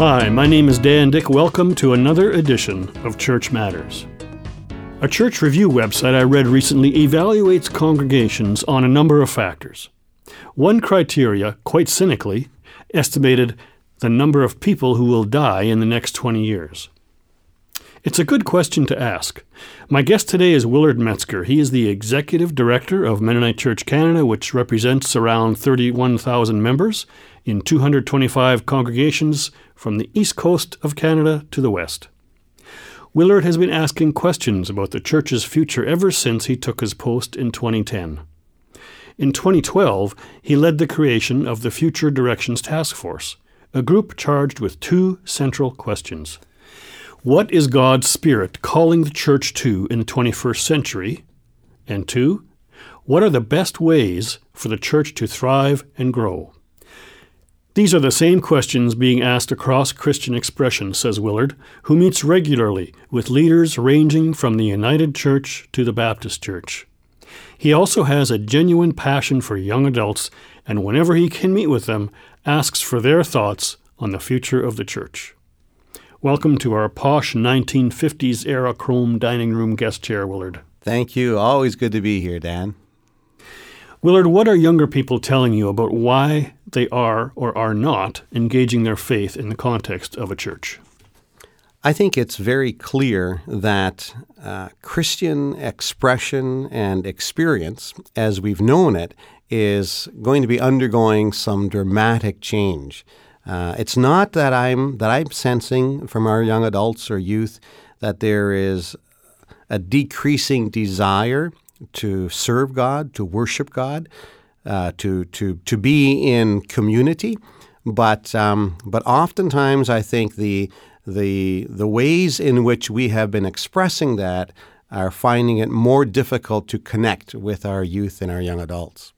Hi, my name is Dan Dyck. Welcome to another edition of Church Matters. A church review website I read recently evaluates congregations on a number of factors. One criteria, quite cynically, estimated the number of people who will die in the next 20 years. It's a good question to ask. My guest today is Willard Metzger. He is the executive director of Mennonite Church Canada, which represents around 31,000 members in 225 congregations from the east coast of Canada to the west. Willard has been asking questions about the church's future ever since he took his post in 2010. In 2012, he led the creation of the Future Directions Task Force, a group charged with two central questions. What is God's Spirit calling the church to in the 21st century? And two, what are the best ways for the church to thrive and grow? These are the same questions being asked across Christian expression, says Willard, who meets regularly with leaders ranging from the United Church to the Baptist Church. He also has a genuine passion for young adults, and whenever he can meet with them, asks for their thoughts on the future of the church. Welcome to our posh 1950s era chrome dining room guest chair, Willard. Thank you. Always good to be here, Dan. Willard, what are younger people telling you about why they are or are not engaging their faith in the context of a church? I think it's very clear that uh, Christian expression and experience, as we've known it, is going to be undergoing some dramatic change. Uh, it's not that I'm that I'm sensing from our young adults or youth that there is a decreasing desire to serve God, to worship God, uh, to to to be in community, but um, but oftentimes I think the the the ways in which we have been expressing that are finding it more difficult to connect with our youth and our young adults.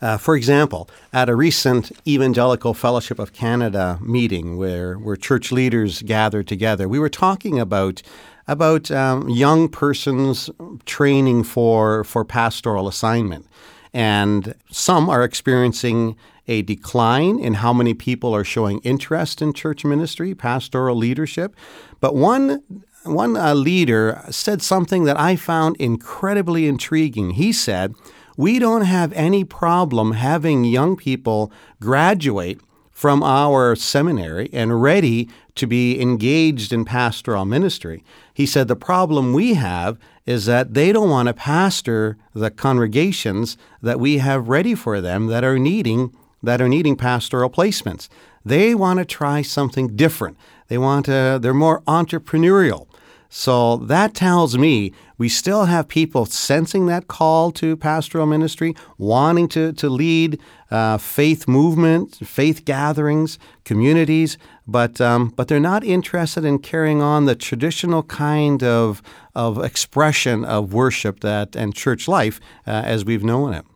Uh, for example, at a recent Evangelical Fellowship of Canada meeting where, where church leaders gathered together, we were talking about about um, young persons training for for pastoral assignment, and some are experiencing a decline in how many people are showing interest in church ministry, pastoral leadership. But one one uh, leader said something that I found incredibly intriguing. He said we don't have any problem having young people graduate from our seminary and ready to be engaged in pastoral ministry. He said the problem we have is that they don't want to pastor the congregations that we have ready for them that are needing that are needing pastoral placements. They want to try something different. They want to they're more entrepreneurial. So that tells me we still have people sensing that call to pastoral ministry, wanting to, to lead uh, faith movement, faith gatherings, communities, but, um, but they're not interested in carrying on the traditional kind of, of expression of worship that and church life uh, as we've known it.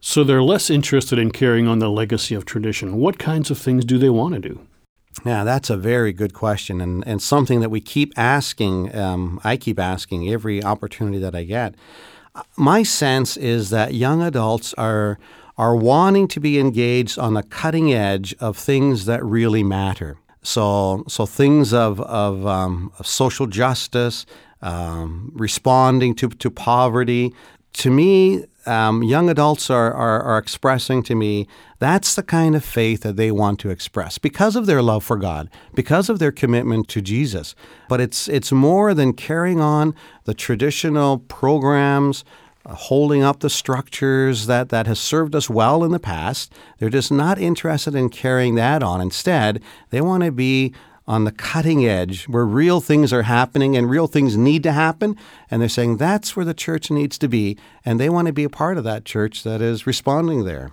So they're less interested in carrying on the legacy of tradition. What kinds of things do they want to do? Yeah, that's a very good question, and, and something that we keep asking. Um, I keep asking every opportunity that I get. My sense is that young adults are are wanting to be engaged on the cutting edge of things that really matter. So, so things of of, um, of social justice, um, responding to to poverty. To me, um, young adults are, are, are expressing to me that's the kind of faith that they want to express because of their love for God, because of their commitment to Jesus. But it's it's more than carrying on the traditional programs, uh, holding up the structures that, that has served us well in the past. They're just not interested in carrying that on. Instead, they want to be on the cutting edge where real things are happening and real things need to happen. And they're saying that's where the church needs to be. And they want to be a part of that church that is responding there.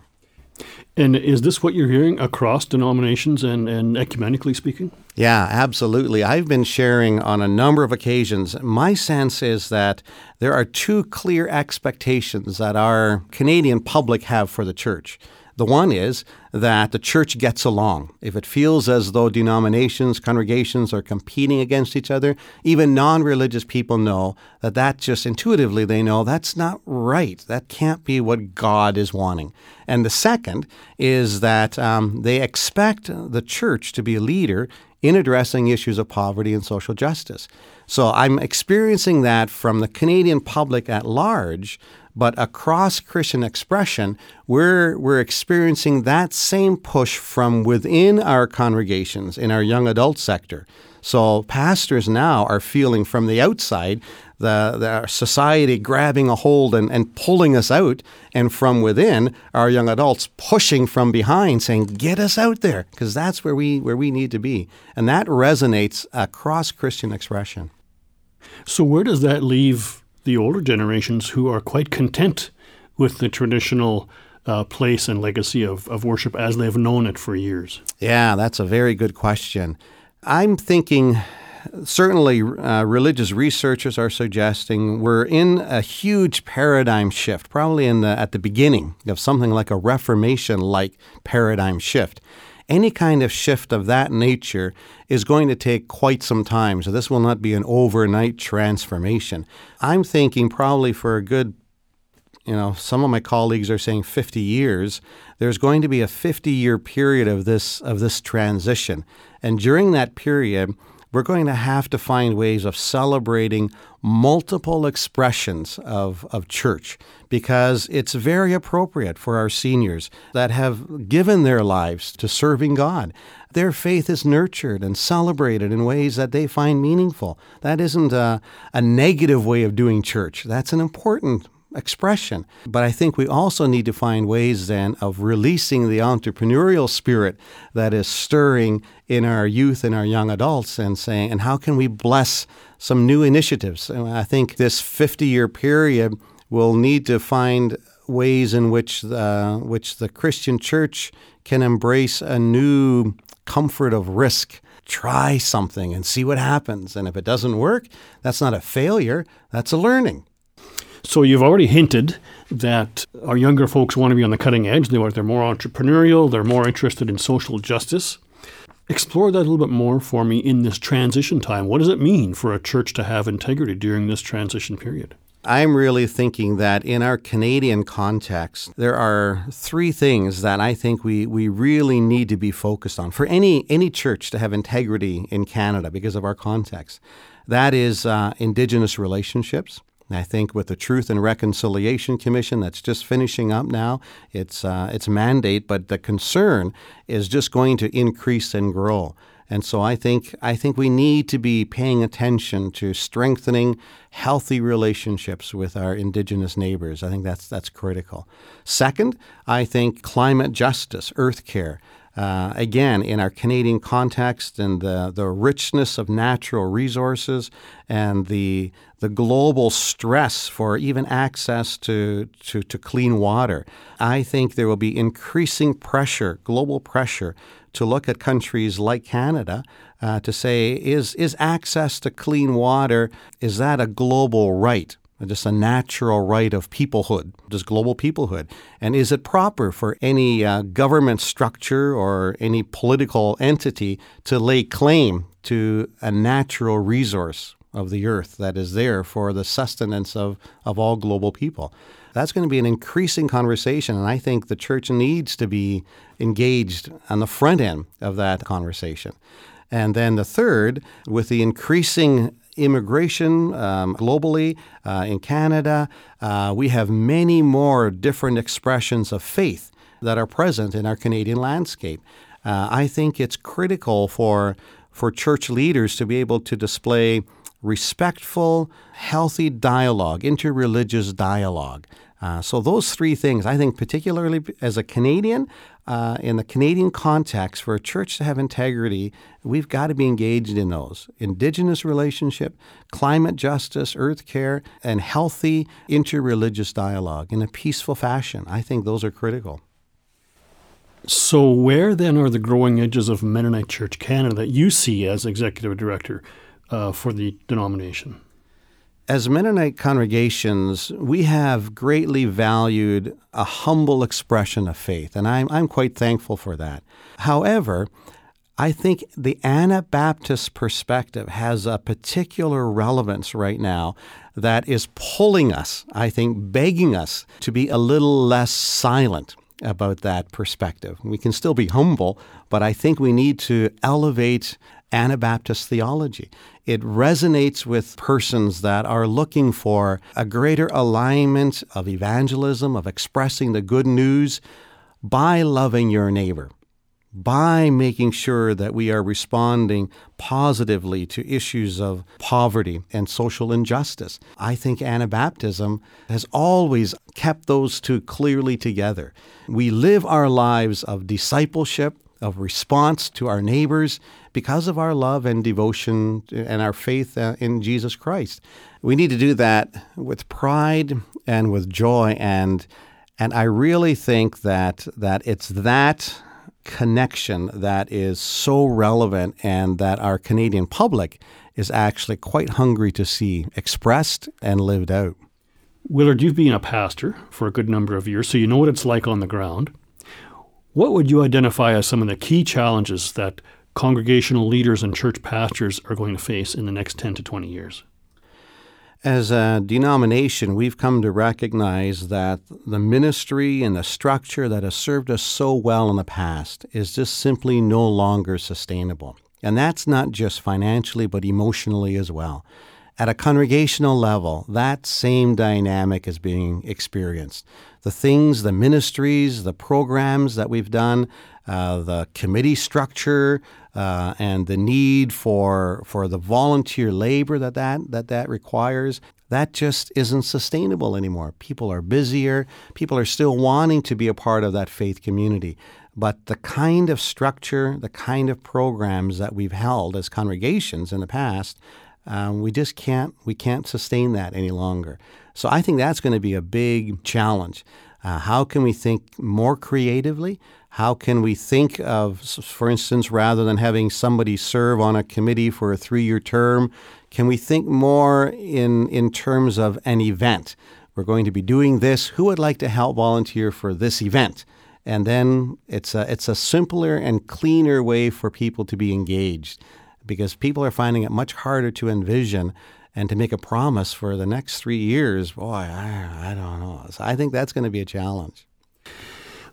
And is this what you're hearing across denominations and, and ecumenically speaking? Yeah, absolutely. I've been sharing on a number of occasions. My sense is that there are two clear expectations that our Canadian public have for the church. The one is that the church gets along. If it feels as though denominations, congregations are competing against each other, even non religious people know that that just intuitively they know that's not right. That can't be what God is wanting. And the second is that um, they expect the church to be a leader in addressing issues of poverty and social justice. So I'm experiencing that from the Canadian public at large, but across Christian expression, we're, we're experiencing that same push from within our congregations in our young adult sector. So pastors now are feeling from the outside the, the society grabbing a hold and, and pulling us out, and from within, our young adults pushing from behind, saying, "Get us out there," because that's where we where we need to be, and that resonates across Christian expression. So where does that leave the older generations who are quite content with the traditional uh, place and legacy of, of worship as they've known it for years? Yeah, that's a very good question. I'm thinking certainly uh, religious researchers are suggesting we're in a huge paradigm shift, probably in the, at the beginning of something like a Reformation like paradigm shift. Any kind of shift of that nature is going to take quite some time, so this will not be an overnight transformation. I'm thinking probably for a good you know, some of my colleagues are saying 50 years. There's going to be a 50 year period of this of this transition. And during that period, we're going to have to find ways of celebrating multiple expressions of, of church because it's very appropriate for our seniors that have given their lives to serving God. Their faith is nurtured and celebrated in ways that they find meaningful. That isn't a, a negative way of doing church. That's an important expression. But I think we also need to find ways then of releasing the entrepreneurial spirit that is stirring in our youth and our young adults and saying, and how can we bless some new initiatives? And I think this 50 year period will need to find ways in which the, which the Christian church can embrace a new comfort of risk try something and see what happens. And if it doesn't work, that's not a failure, that's a learning. So you've already hinted that our younger folks want to be on the cutting edge. They want, they're more entrepreneurial. They're more interested in social justice. Explore that a little bit more for me in this transition time. What does it mean for a church to have integrity during this transition period? I'm really thinking that in our Canadian context, there are three things that I think we, we really need to be focused on for any, any church to have integrity in Canada because of our context. That is uh, Indigenous relationships. I think with the Truth and Reconciliation Commission that's just finishing up now, its uh, its mandate, but the concern is just going to increase and grow. And so I think I think we need to be paying attention to strengthening healthy relationships with our indigenous neighbors. I think that's that's critical. Second, I think climate justice, earth care. Uh, again, in our Canadian context and the, the richness of natural resources and the, the global stress for even access to, to, to clean water, I think there will be increasing pressure, global pressure, to look at countries like Canada uh, to say, is, is access to clean water, is that a global right? Just a natural right of peoplehood, just global peoplehood? And is it proper for any uh, government structure or any political entity to lay claim to a natural resource of the earth that is there for the sustenance of, of all global people? That's going to be an increasing conversation, and I think the church needs to be engaged on the front end of that conversation. And then the third, with the increasing immigration um, globally, uh, in Canada, uh, we have many more different expressions of faith that are present in our Canadian landscape. Uh, I think it's critical for, for church leaders to be able to display respectful, healthy dialogue, interreligious dialogue. Uh, so, those three things, I think, particularly as a Canadian, uh, in the Canadian context, for a church to have integrity, we've got to be engaged in those Indigenous relationship, climate justice, earth care, and healthy interreligious dialogue in a peaceful fashion. I think those are critical. So, where then are the growing edges of Mennonite Church Canada that you see as executive director uh, for the denomination? As Mennonite congregations, we have greatly valued a humble expression of faith, and I'm, I'm quite thankful for that. However, I think the Anabaptist perspective has a particular relevance right now that is pulling us, I think, begging us to be a little less silent about that perspective. We can still be humble, but I think we need to elevate Anabaptist theology. It resonates with persons that are looking for a greater alignment of evangelism, of expressing the good news by loving your neighbor, by making sure that we are responding positively to issues of poverty and social injustice. I think Anabaptism has always kept those two clearly together. We live our lives of discipleship, of response to our neighbors because of our love and devotion and our faith uh, in Jesus Christ. We need to do that with pride and with joy and and I really think that that it's that connection that is so relevant and that our Canadian public is actually quite hungry to see expressed and lived out. Willard, you've been a pastor for a good number of years, so you know what it's like on the ground. What would you identify as some of the key challenges that congregational leaders and church pastors are going to face in the next 10 to 20 years? As a denomination, we've come to recognize that the ministry and the structure that has served us so well in the past is just simply no longer sustainable. And that's not just financially, but emotionally as well. At a congregational level, that same dynamic is being experienced. The things, the ministries, the programs that we've done, uh, the committee structure, uh, and the need for for the volunteer labor that that, that that requires, that just isn't sustainable anymore. People are busier. People are still wanting to be a part of that faith community. But the kind of structure, the kind of programs that we've held as congregations in the past um, we just can't we can't sustain that any longer. So I think that's going to be a big challenge. Uh, how can we think more creatively? How can we think of, for instance, rather than having somebody serve on a committee for a three-year term, can we think more in in terms of an event? We're going to be doing this. Who would like to help volunteer for this event? And then it's a it's a simpler and cleaner way for people to be engaged because people are finding it much harder to envision and to make a promise for the next three years. Boy, I, I don't know. So I think that's going to be a challenge.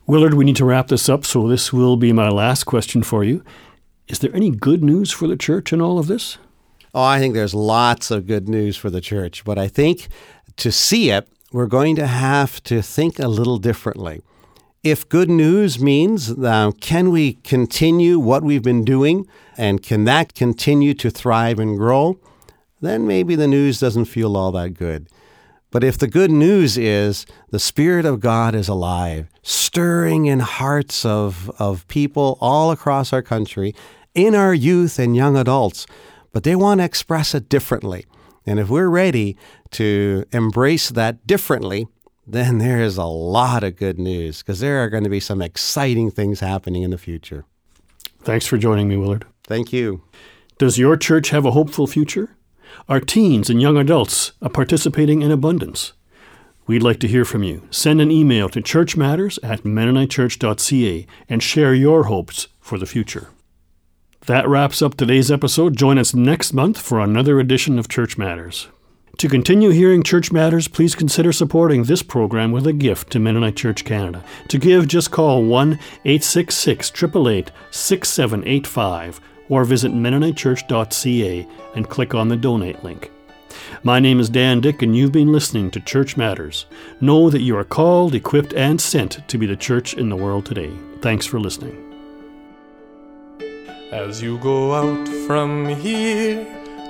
Willard, we need to wrap this up, so this will be my last question for you. Is there any good news for the church in all of this? Oh, I think there's lots of good news for the church, but I think to see it, we're going to have to think a little differently. If good news means uh, can we continue what we've been doing and can that continue to thrive and grow, then maybe the news doesn't feel all that good. But if the good news is the Spirit of God is alive, stirring in hearts of, of people all across our country, in our youth and young adults, but they want to express it differently. And if we're ready to embrace that differently, then there is a lot of good news because there are going to be some exciting things happening in the future. Thanks for joining me, Willard. Thank you. Does your church have a hopeful future? Are teens and young adults are participating in abundance? We'd like to hear from you. Send an email to churchmatters at mennonitechurch.ca and share your hopes for the future. That wraps up today's episode. Join us next month for another edition of Church Matters. To continue hearing Church Matters, please consider supporting this program with a gift to Mennonite Church Canada. To give, just call 1 866 888 6785 or visit MennoniteChurch.ca and click on the donate link. My name is Dan Dyck, and you've been listening to Church Matters. Know that you are called, equipped, and sent to be the church in the world today. Thanks for listening. As you go out from here,